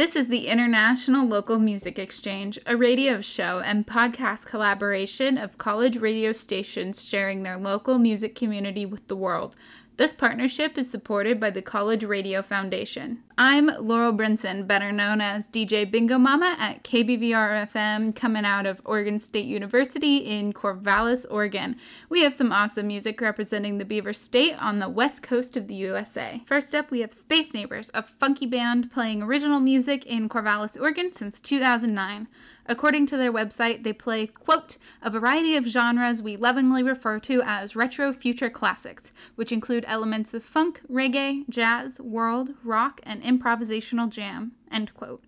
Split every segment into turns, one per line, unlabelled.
This is the International Local Music Exchange, a radio show and podcast collaboration of college radio stations sharing their local music community with the world. This partnership is supported by the College Radio Foundation. I'm Laurel Brinson, better known as DJ Bingo Mama at KBVR FM, coming out of Oregon State University in Corvallis, Oregon. We have some awesome music representing the Beaver State on the west coast of the USA. First up, we have Space Neighbors, a funky band playing original music in Corvallis, Oregon since 2009. According to their website, they play, quote, a variety of genres we lovingly refer to as retro future classics, which include elements of funk, reggae, jazz, world, rock, and improvisational jam, end quote.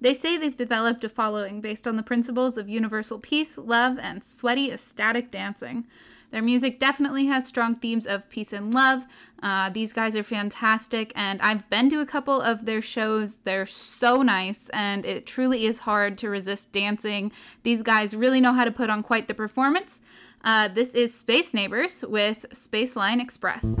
They say they've developed a following based on the principles of universal peace, love, and sweaty, ecstatic dancing. Their music definitely has strong themes of peace and love. Uh, these guys are fantastic, and I've been to a couple of their shows. They're so nice, and it truly is hard to resist dancing. These guys really know how to put on quite the performance. Uh, this is Space Neighbors with Spaceline Express.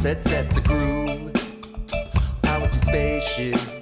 set sets the groove.
I was in spaceship.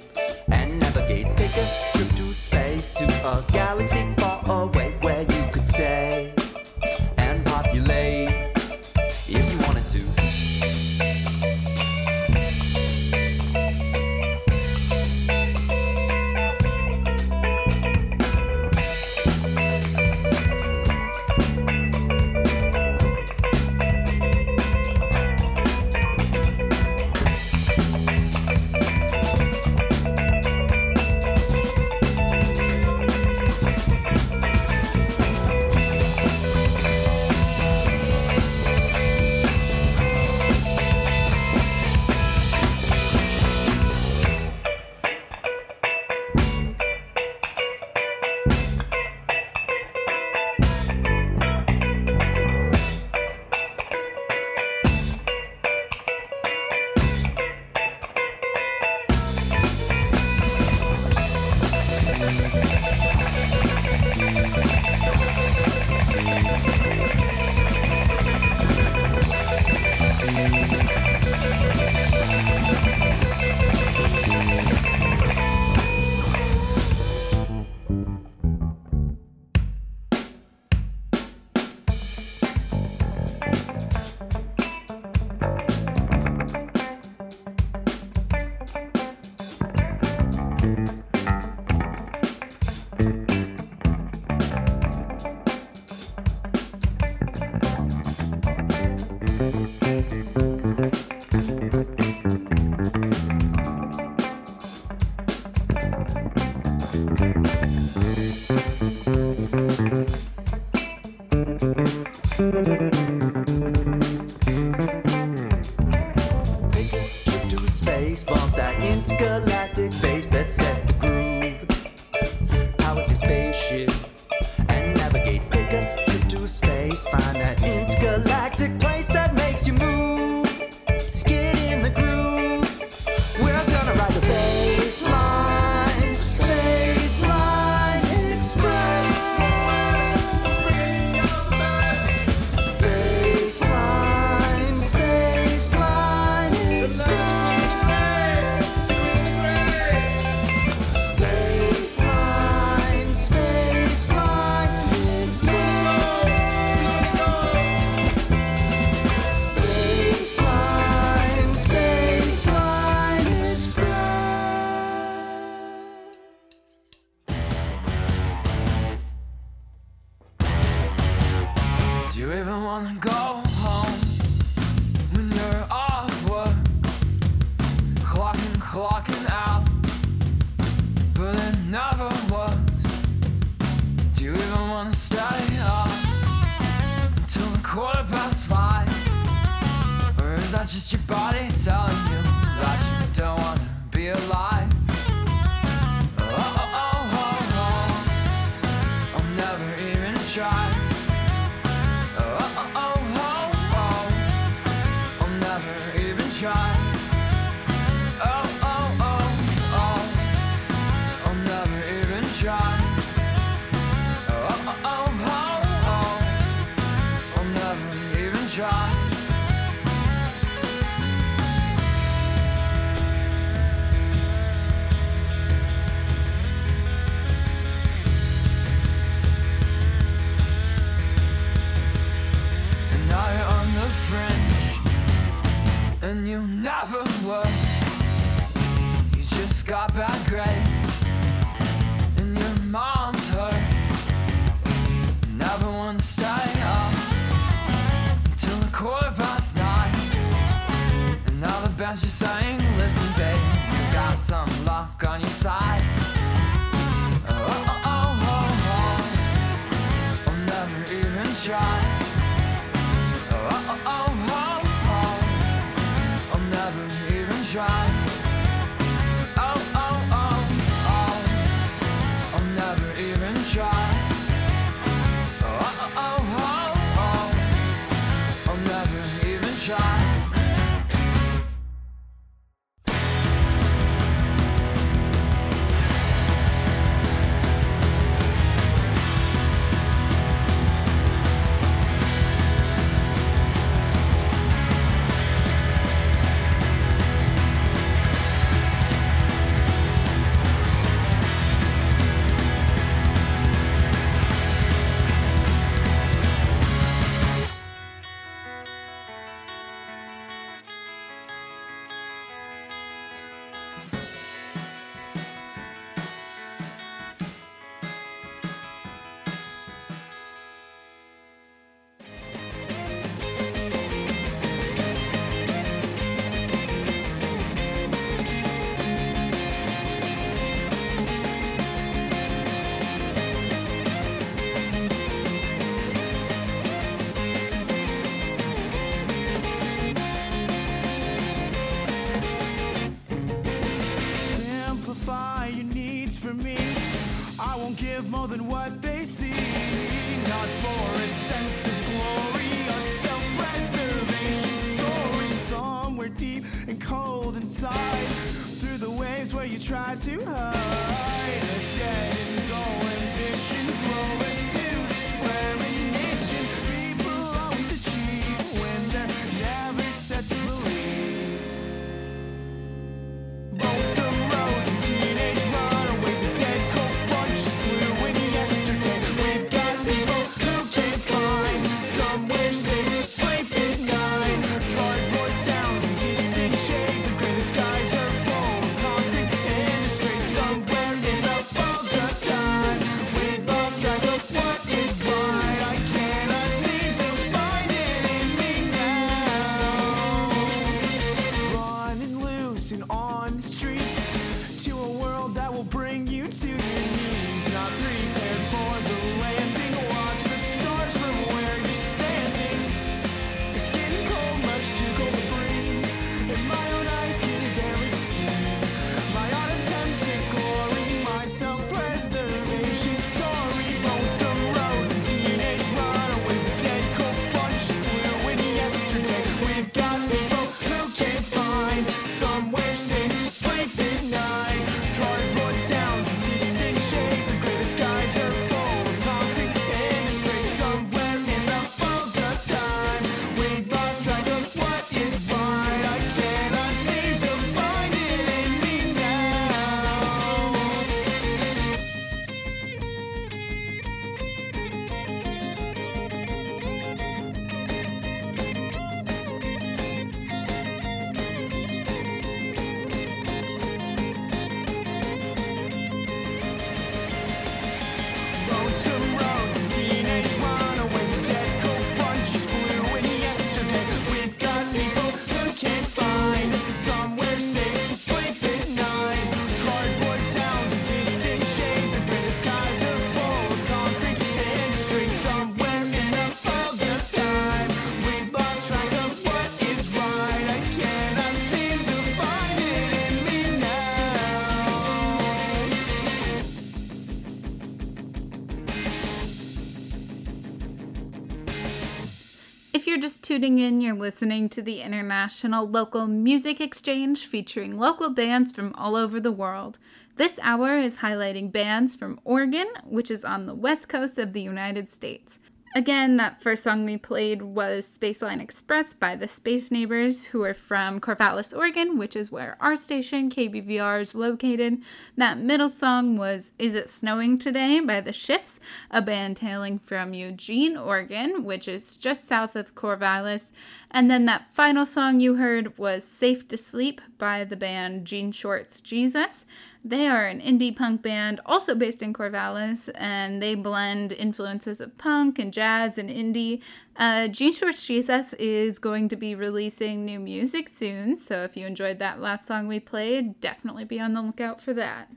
Tuning in, you're listening to the International Local Music Exchange featuring local bands from all over the world. This hour is highlighting bands from Oregon, which is on the west coast of the United States. Again, that first song we played was Spaceline Express by the Space Neighbors, who are from Corvallis, Oregon, which is where our station, KBVR, is located. That middle song was Is It Snowing Today by The Shifts, a band hailing from Eugene, Oregon, which is just south of Corvallis. And then that final song you heard was Safe to Sleep by the band Gene Short's Jesus. They are an indie punk band also based in Corvallis, and they blend influences of punk and jazz and indie. Uh, Gene Short's Jesus is going to be releasing new music soon, so if you enjoyed that last song we played, definitely be on the lookout for that.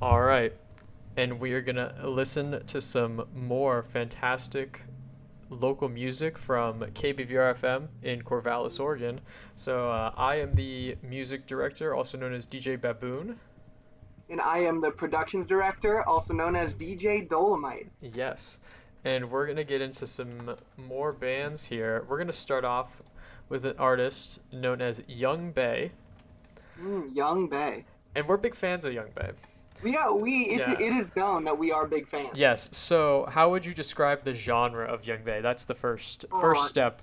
All right. And we are going to listen to some more fantastic local music from KBVR FM in Corvallis, Oregon. So uh, I am the music director, also known as DJ Baboon.
And I am the productions director, also known as DJ Dolomite.
Yes. And we're going to get into some more bands here. We're going to start off with an artist known as Yung Bae.
Mm, Yung Bae.
And we're big fans of Yung Bae.
We are we. It's,
Yeah.
It is known that we are big fans.
Yes. So, how would you describe the genre of Yung Bae? That's the first first
Uh,
step.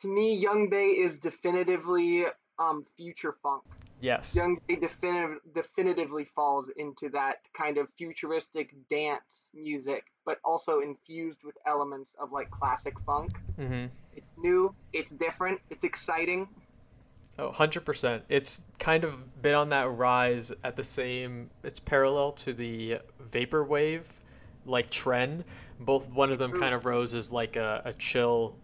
To me, Yung Bae is definitively um future funk.
Yes.
Young definitive, definitively falls into that kind of futuristic dance music, but also infused with elements of like classic funk.
Mhm.
It's new. It's different. It's exciting.
Oh, 100%. It's kind of been on that rise at the same, it's parallel to the vaporwave like trend. Both one of them kind of rose as like a, a chill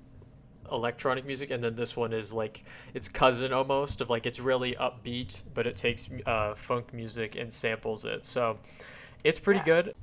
electronic music and then this one is like its cousin almost of like it's really upbeat but it takes uh, funk music and samples it so it's pretty
Yeah.
good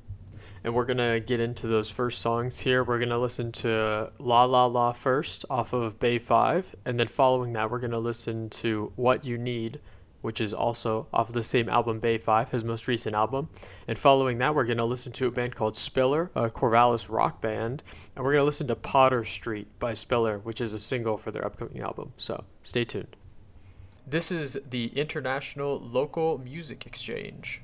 and we're gonna get into those first songs here. We're gonna listen to La La La first off of Bae 5, and then following that, we're gonna listen to What You Need, which is also off of the same album, Bae 5, his most recent album. And following that, we're gonna listen to a band called Spiller, a Corvallis rock band, and we're gonna listen to Potter Street by Spiller, which is a single for their upcoming album. So stay tuned. This is the International Local Music Exchange.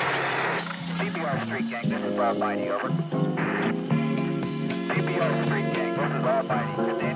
CPR Street Gang, this is Rob Biney, over. CPR Street Gang, this is Rob Biney.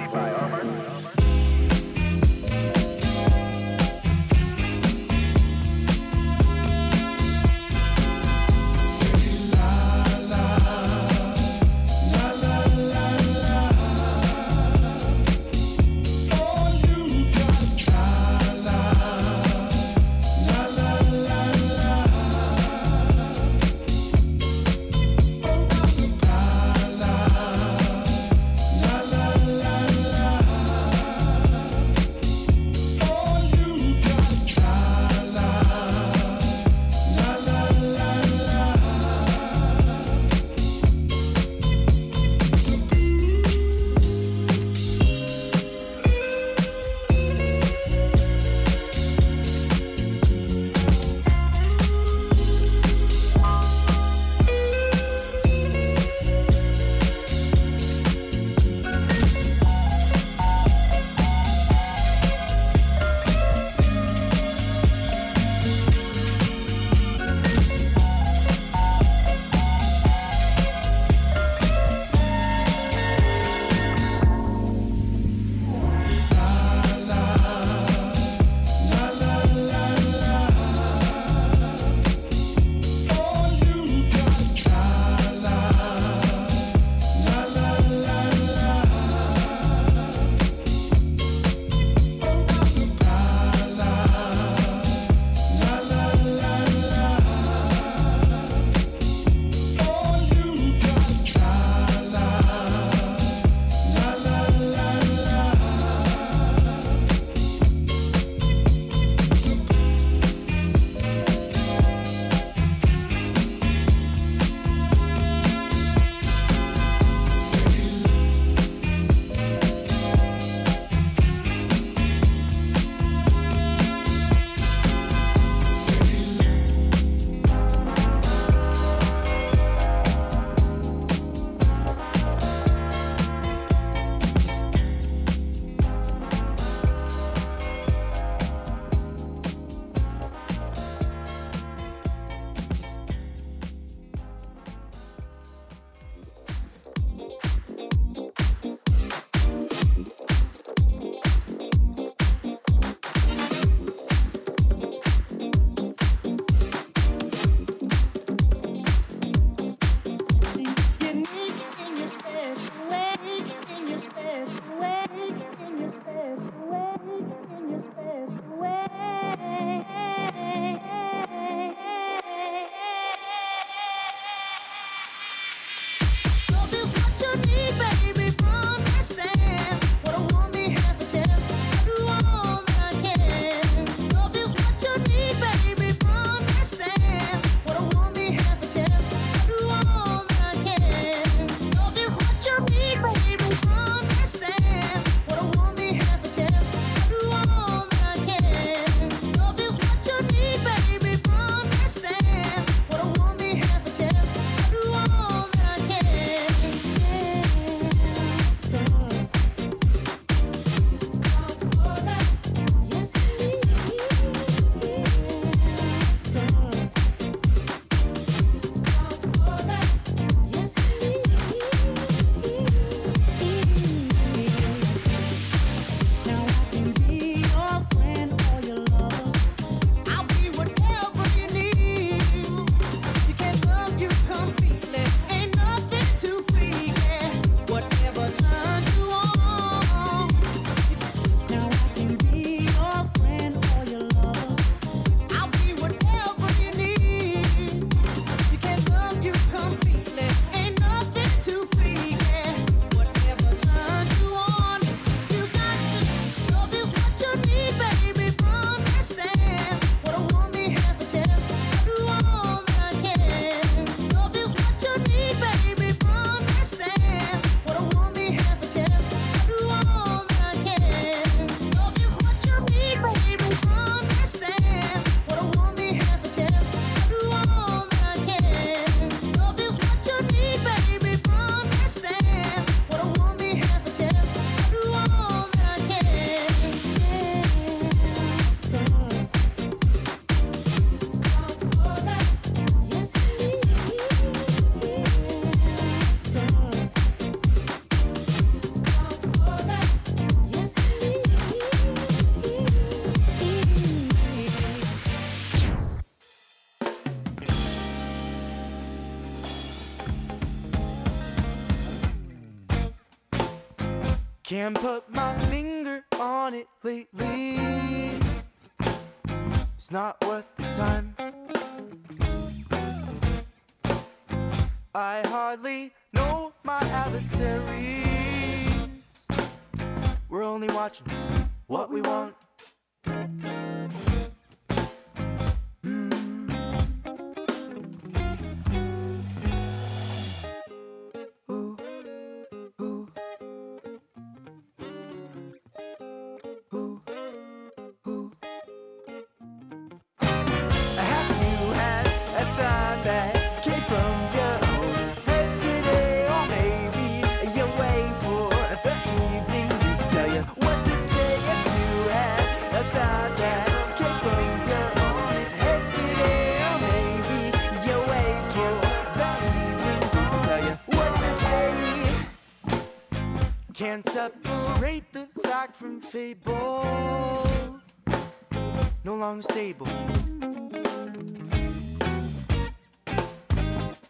Put my finger on it lately. It's not worth the time. I hardly know my adversaries. We're only watching what we want. Separate the fact from fable. No longer stable.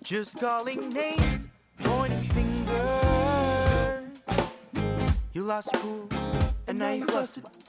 Just calling names, pointing fingers. You lost your cool, and now you're flustered. Who,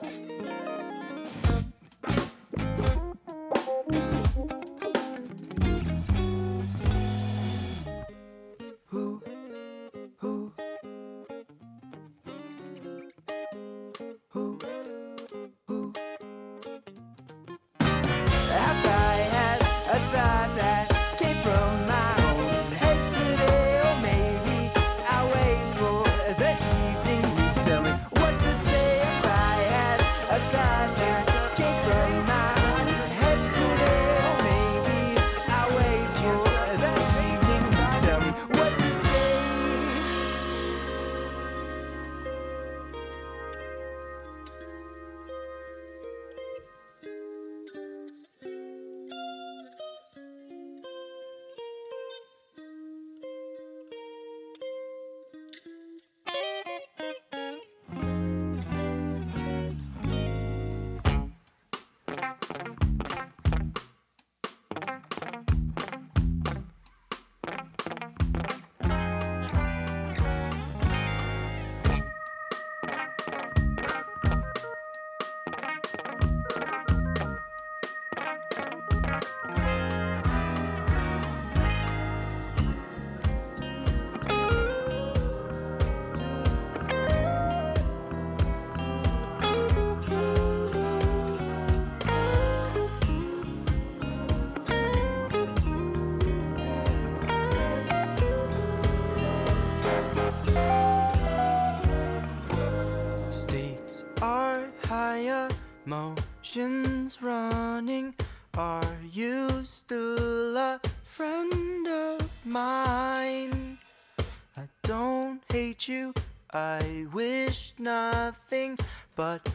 I wish nothing but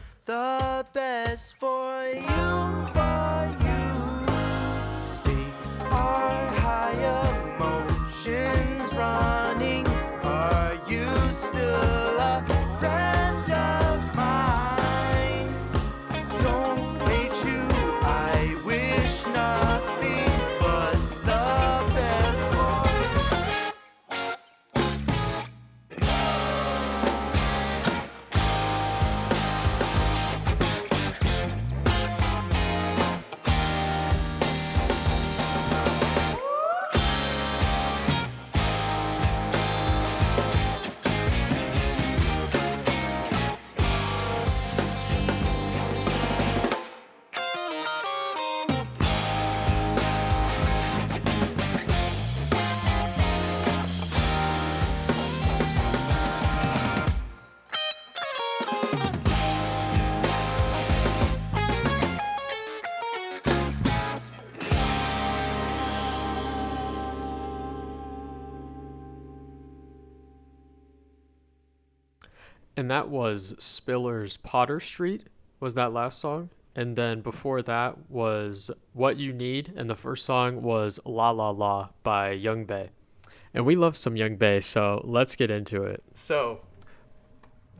And that was Spiller's Potter Street, was that last song. And then before that was What You Need. And the first song was La La La by Yung Bae. And we love some Yung Bae, so let's get into it. So,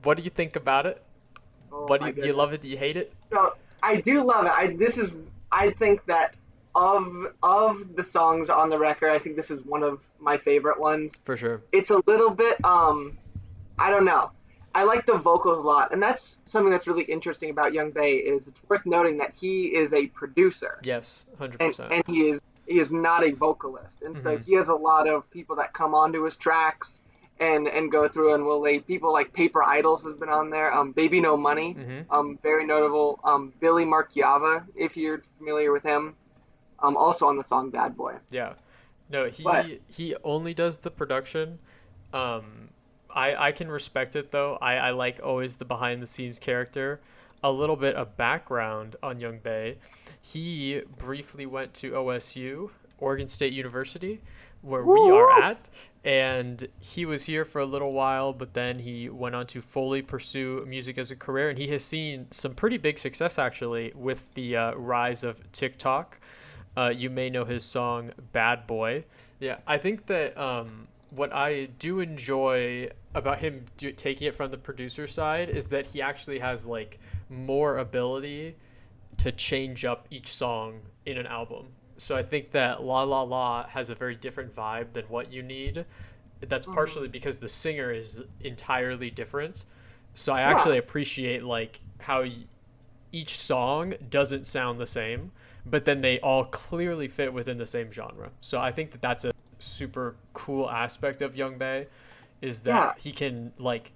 what do you think about it?
Oh
What do you, do you love it? Do you hate it?
So I do love it. I this is I think that of of the songs on the record, I think this is one of my favorite ones.
For sure.
It's a little bit um I don't know. I like the vocals a lot, and that's something that's really interesting about Yung Bae. Is it's worth noting that he is a producer,
Yes, hundred
and,
percent.
and he is he is not a vocalist, and so
Mhm.
he has a lot of people that come onto his tracks and and go through and will lay people like Paper Idols has been on there, um, Baby No Money,
hmm
um, very notable, um, Billy Markiava, if you're familiar with him, um, also on the song Bad Boy.
Yeah. No, he
But-
he only does the production. Um, I I can respect it though. I I like always the behind the scenes character. A little bit of background on Yung Bae. He briefly went to OSU, Oregon State University, where we are at, and he was here for a little while, but then he went on to fully pursue music as a career, and he has seen some pretty big success actually with the uh, rise of TikTok. Uh, you may know his song "Bad Boy." Yeah, I think that um, what I do enjoy about him do, taking it from the producer side is that he actually has like more ability to change up each song in an album. So I think that La La La has a very different vibe than what you need. That's mm-hmm. partially because the singer is entirely different. So I actually appreciate like how y- each song doesn't sound the same, but then they all clearly fit within the same genre. So I think that that's a super cool aspect of Yung Bae is that
Yeah.
he can like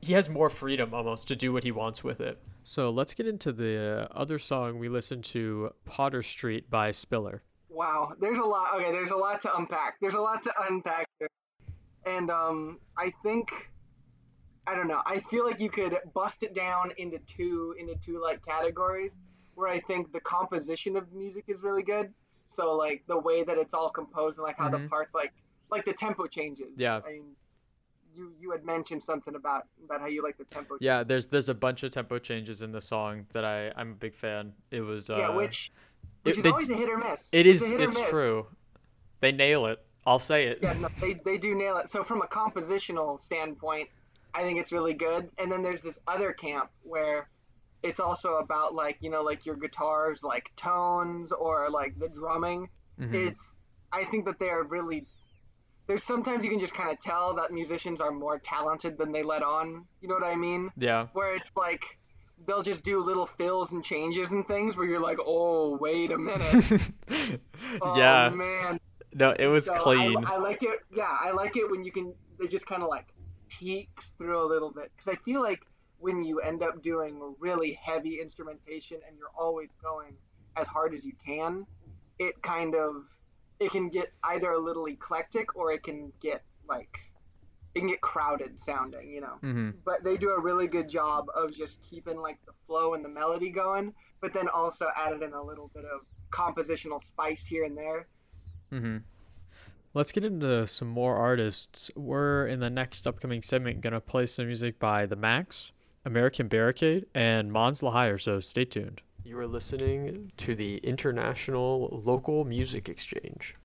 he has more freedom almost to do what he wants with it. So let's get into the other song we listened to, Potter Street by Spiller.
Wow, there's a lot. Okay, there's a lot to unpack. There's a lot to unpack, here. and um, I think I don't know. I feel like you could bust it down into two into two like categories, where I think the composition of music is really good. So like the way that it's all composed and like how
Mhm.
the parts like like the tempo changes.
Yeah.
I mean, you you had mentioned something about about how you like the tempo.
Yeah, there's there's a bunch of tempo changes in the song that I I'm a big fan. It was uh,
Yeah, which which
it-
is
they-
always a hit or miss.
it is it's true. They nail it. I'll say it.
yeah, no, they, they do nail it. So from a compositional standpoint, I think it's really good. And then there's this other camp where it's also about like you know like your guitars like tones or like the drumming.
Mhm.
It's I think that they are really. There's sometimes you can just kind of tell that musicians are more talented than they let on. You know what I mean?
Yeah.
Where it's like they'll just do little fills and changes and things where you're like, oh wait a minute. Oh,
yeah.
man.
No, it was
So I-
clean.
I, like it. Yeah, I like it when you can. They just kind of like peeks through a little bit because I feel like when you end up doing really heavy instrumentation and you're always going as hard as you can, it kind of it can get either a little eclectic or it can get like it can get crowded sounding, you know.
hmm
But they do a really good job of just keeping like the flow and the melody going, but then also added in a little bit of compositional spice here and there.
Mm-hmm. Let's get into some more artists. We're in the next upcoming segment gonna play some music by The Max, American Barricade, and Mons Lahire, so stay tuned. You are listening to the International Local Music Exchange.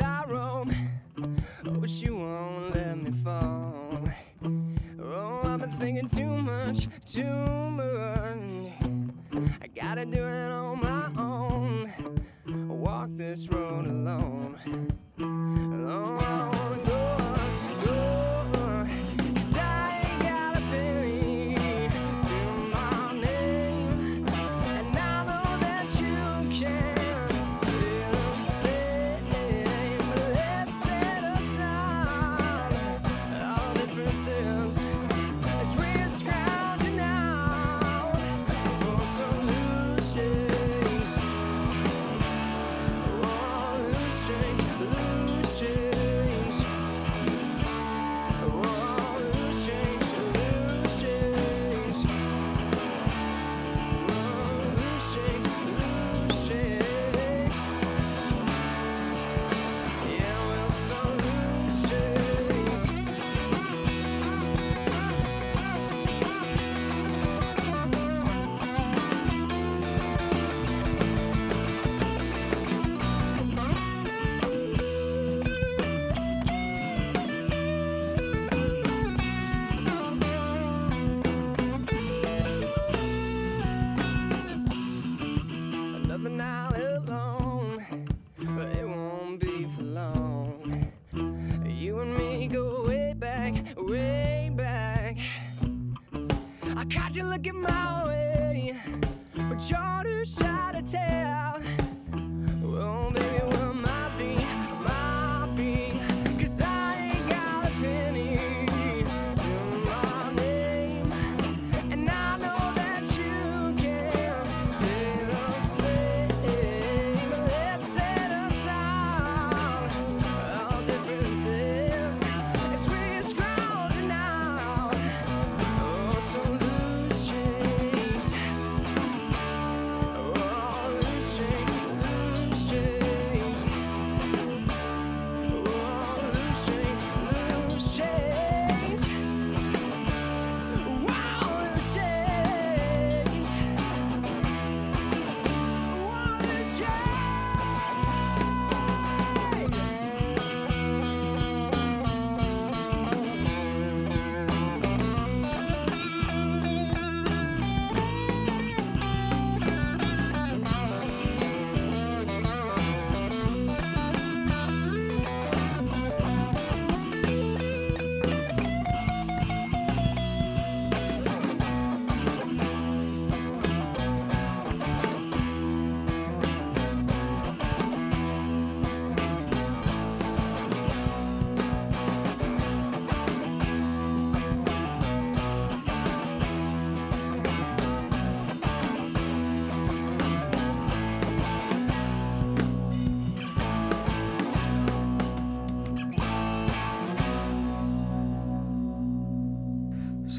Walking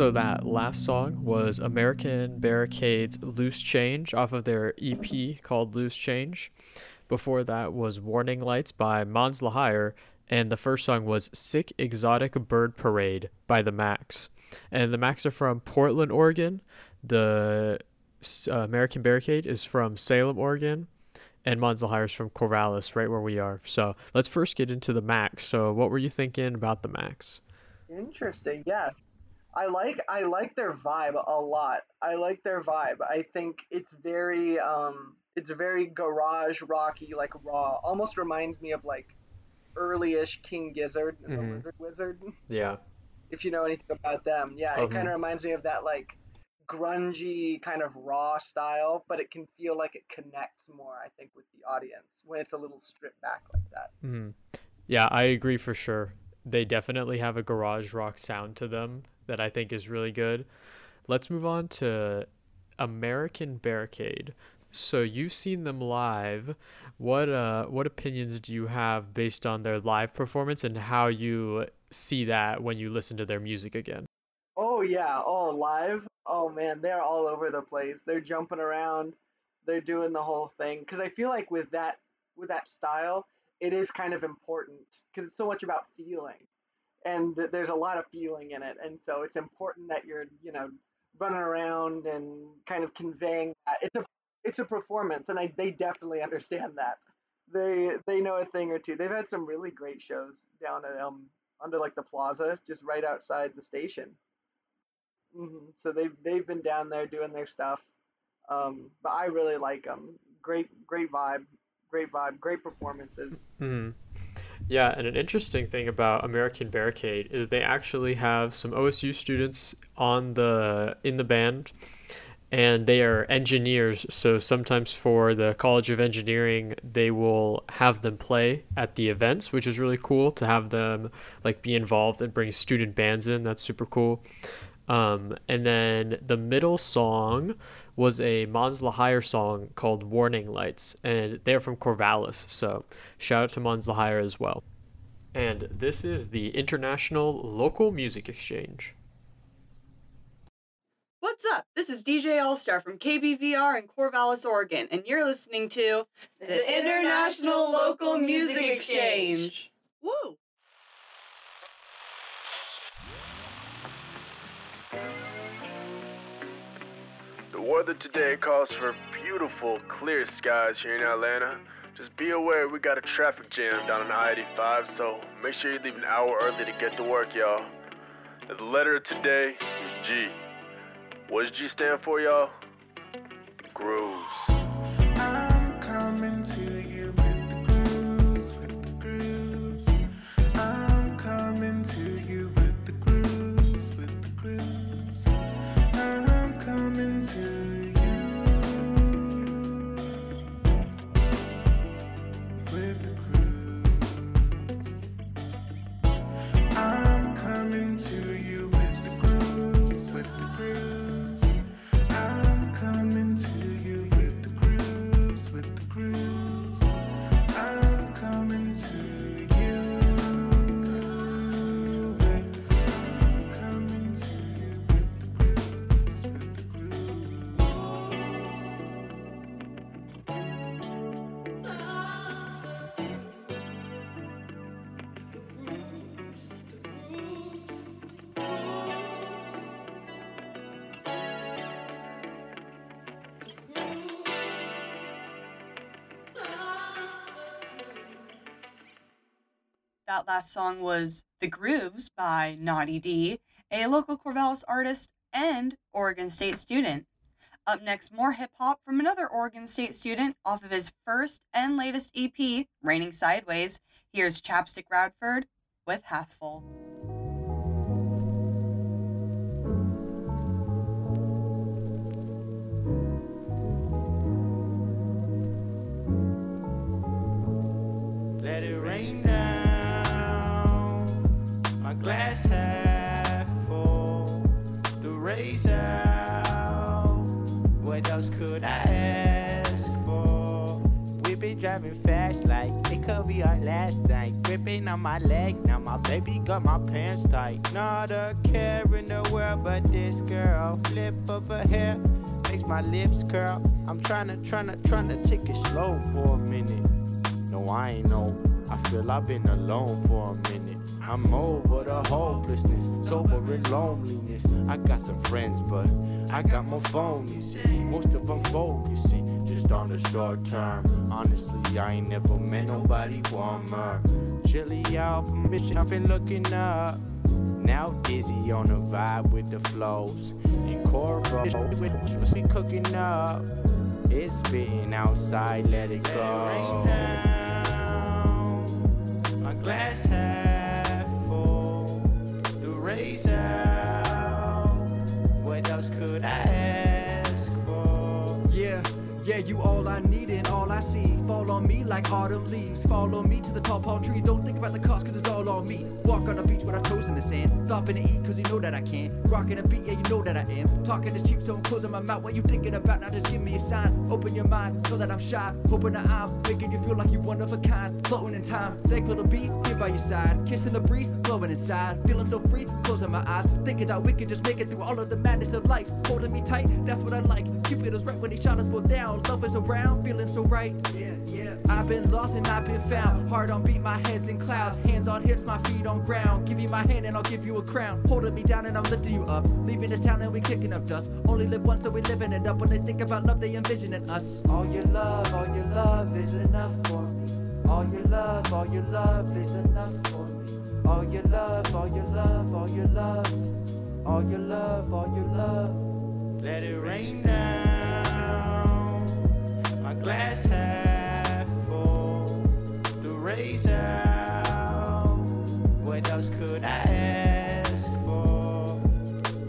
So
that last song was American Barricades Loose Change off of their EP called Loose Change. Before that was Warning Lights by Mons Lahire, and the first song was Sick Exotic Bird Parade by the Max. And the Max are from Portland, Oregon. The uh, American Barricade is from Salem, Oregon. And Mons Lahire is from Corvallis, right where we are. So let's first get into the Max. So what were you thinking about the Max?
Interesting. Yeah. I like I like their vibe a lot. I like their vibe. I think it's very um it's very garage rocky like raw. Almost reminds me of like early-ish King Gizzard and
Mhm.
the Lizard Wizard.
Yeah.
If you know anything about them. Yeah, it
Mhm.
kind of reminds me of that like grungy kind of raw style, but it can feel like it connects more I think with the audience when it's a little stripped back like that.
hmm Yeah, I agree for sure. They definitely have a garage rock sound to them that I think is really good. Let's move on to American Barricade. So you've seen them live. What uh what opinions do you have based on their live performance and how you see that when you listen to their music again?
Oh yeah, oh live. Oh man, they're all over the place. They're jumping around. They're doing the whole thing because I feel like with that with that style, it is kind of important because it's so much about feeling, and th- there's a lot of feeling in it, and so it's important that you're you know running around and kind of conveying that. It's a it's a performance, and I they definitely understand that. They they know a thing or two. They've had some really great shows down at um under like the plaza, just right outside the station. hmm So they've they've been down there doing their stuff. Um, but I really like them. Great great vibe, great vibe, great performances.
hmm Yeah, and an interesting thing about American Barricade is they actually have some OSU students on the in the band, and they are engineers. So sometimes for the College of Engineering, they will have them play at the events, which is really cool to have them like be involved and bring student bands in. That's super cool. Um, and then the middle song was a Mons Lahire song called Warning Lights, and they're from Corvallis, so shout out to Mons Lahire as well. And this is the International Local Music Exchange.
What's up? This is DJ Allstar from KBVR in Corvallis, Oregon, and you're listening to the International Local Music Exchange. Woo!
Weather today calls for beautiful, clear skies here in Atlanta. Just be aware we got a traffic jam down on I-85, so make sure you leave an hour early to get to work, y'all. Now, the letter of today is G. What does G stand for, y'all? Grooves.
Last song was The Grooves by Naughty D, a local Corvallis artist and Oregon State student. Up next, more hip hop from another Oregon State student off of his first and latest EP, Raining Sideways. Here's Chapstick Radford with Half Full.
Let it rain down. Glass half full. The rays out. What else could I ask for? We've been driving fast like it could be our last night. Gripping on my leg, now my baby got my pants tight. Not a care in the world but this girl. Flip of her hair makes my lips curl. I'm tryna, tryna, tryna take it slow for a minute. No, I ain't know. I feel I've been alone for a minute. I'm over the hopelessness, sober and loneliness. I got some friends, but I got more phonies. Most of them focusing just on the short term. Honestly, I ain't never met nobody warmer. Chilly out, permission, I've been looking up. Now dizzy on the vibe with the flows. And Coro, we cooking up. It's spitting outside, let it go. My glass half rays out. What else could I ask for?
Yeah, yeah, you all I need and all I see. Fall on me like autumn leaves. Follow me to the tall palm trees. Don't think about the cost, cause it's all on me. Walk on the beach with our toes in the sand. Stopping to eat, cause you know that I can. Rocking a beat, yeah, you know that I am. Talking is cheap, so I'm closing my mouth. What you thinking about? Now just give me a sign. Open your mind, know that I'm shy. Hoping that I'm making you feel like you one of a kind. Floating in time, thankful to be here by your side. Kissing the breeze, blowing inside. Feeling so free, closing my eyes. Thinking that we could just make it through all of the madness of life. Holding me tight, that's what I like. Cupid is right when he shot us both down. Love is around, feeling so right. Yeah, yeah. I've been lost and I've been found. Heart on beat, my head's in clouds. Hands on hips, my feet on ground. Give you my hand and I'll give you a crown. Holding me down and I'm lifting you up. Leaving this town and we kicking up dust. Only live once, so we living it up. When they think about love, they envisioning us.
All your love, all your love is enough for me. All your love, all your love is enough for me. All your love, all your love, all your love. All your love, all your love. Let it rain down. My glass half full. The rays out. What else could I ask for?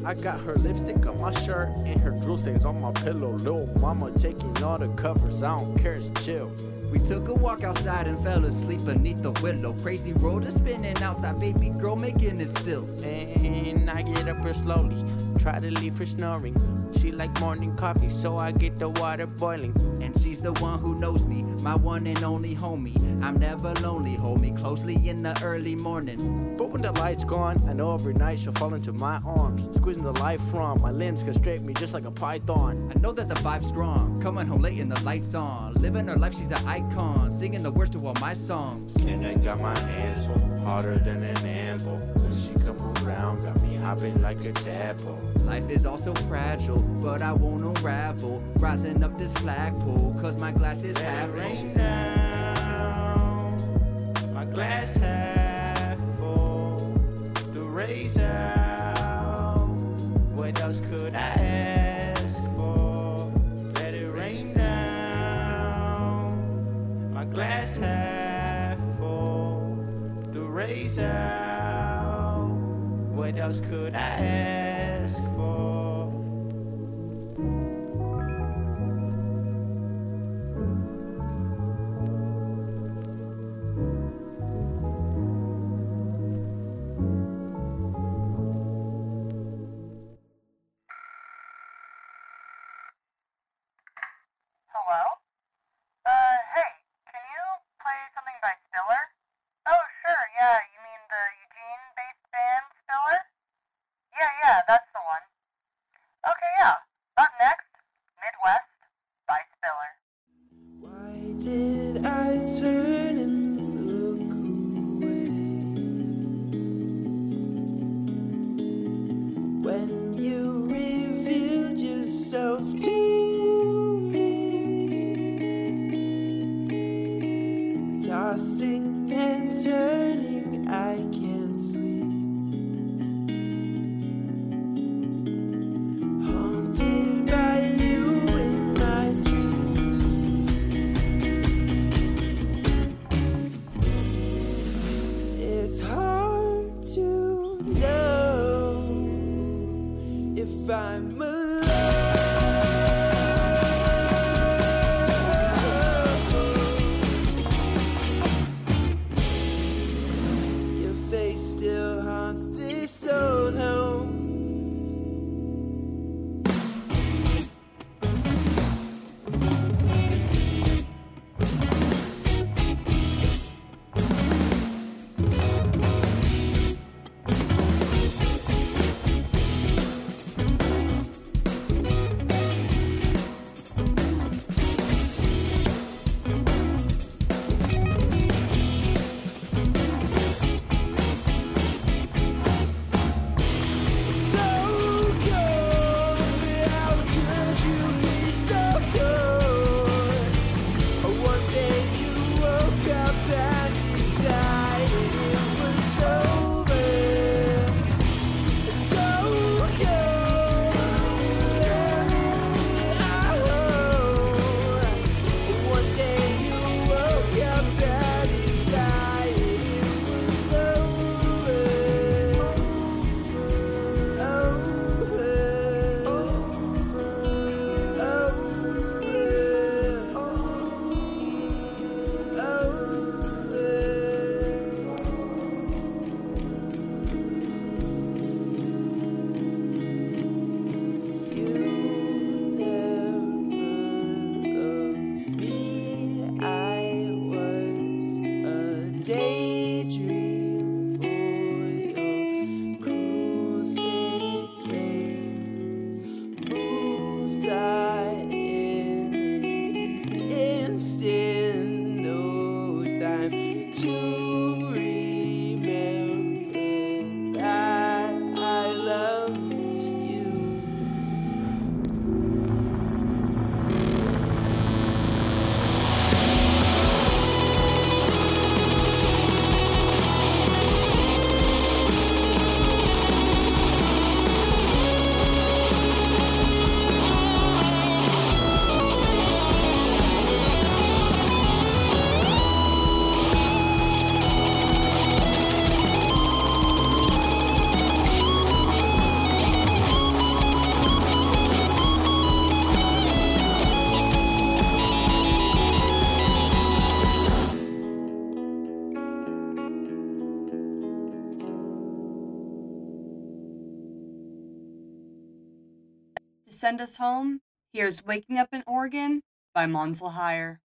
I got her lipstick on my shirt and her drool stains on my pillow. Little mama taking all the covers. I don't care, it's chill.
We took a walk outside and fell asleep beneath the willow. Crazy road is spinning outside, baby girl making it still.
And I get up here slowly, try to leave her snoring. She like morning coffee, so I get the water boiling.
And she's the one who knows me, my one and only homie. I'm never lonely, hold me closely in the early morning.
But when the light's gone, I know every night she'll fall into my arms. Squeezing the life from my limbs, constrict me just like a python.
I know that the vibe's strong, coming home late and the lights on. Living her life, she's an icon, singing the words to all my songs.
And I got my hands full, harder than an anvil. When she come around, got me hopping like a tadpole.
Life is also fragile, but I won't unravel. Rising up this flagpole, cause my glass is half full.
rain down, my glass half full. The rays out. What else could I ask for? Let it rain down, my glass half full. The rays out. What else could I ask
send us home, here's Waking Up in Oregon by Mons Lahire.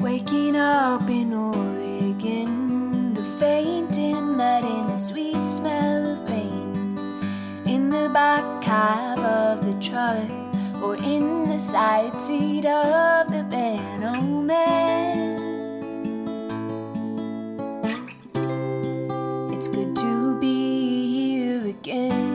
Waking up in Oregon, the faint light and the sweet smell. In the back cab of the truck, or in the side seat of the van, oh man. It's good to be here again.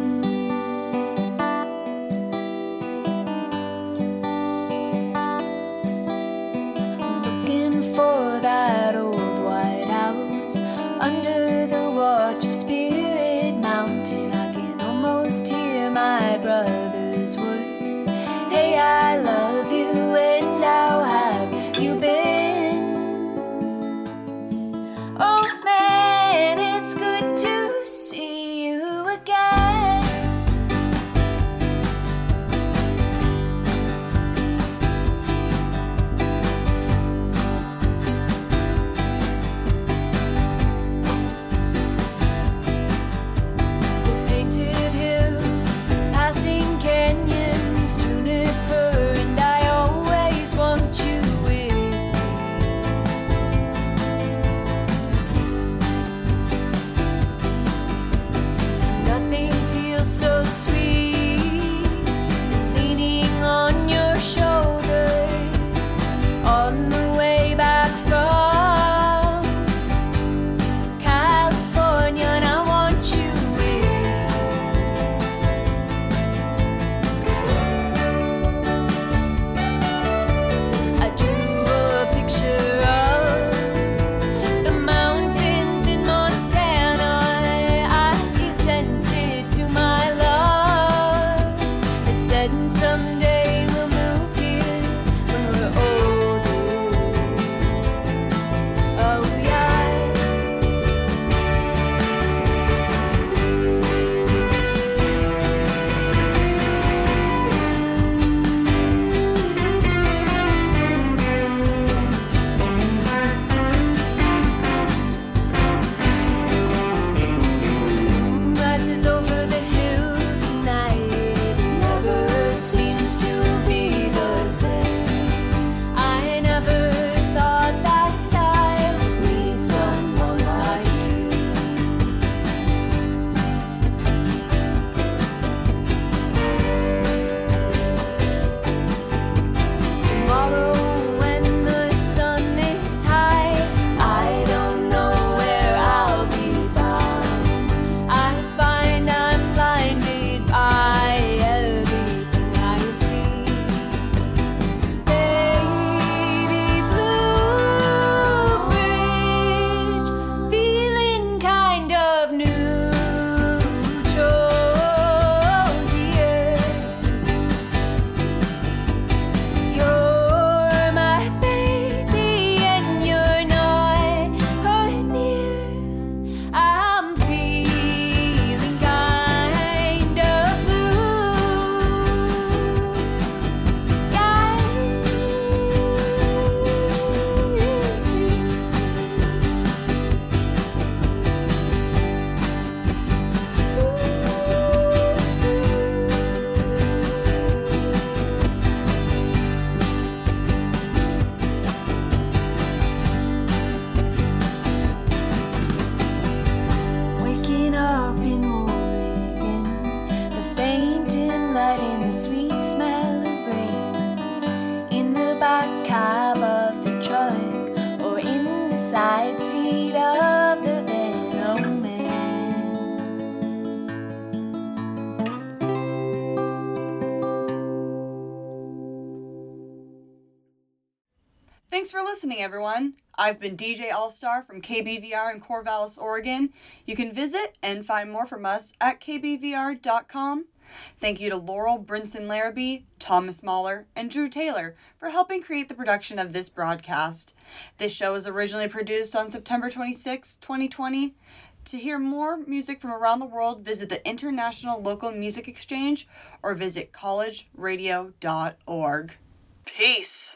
I've been DJ All Star from KBVR in Corvallis, Oregon. You can visit and find more from us at kbvr.com. Thank you to Laurel Brinson Larrabee, Thomas Mahler, and Drew Taylor for helping create the production of this broadcast. This show was originally produced on September 26, 2020. To hear more music from around the world, visit the International Local Music Exchange or visit collegeradio.org. Peace.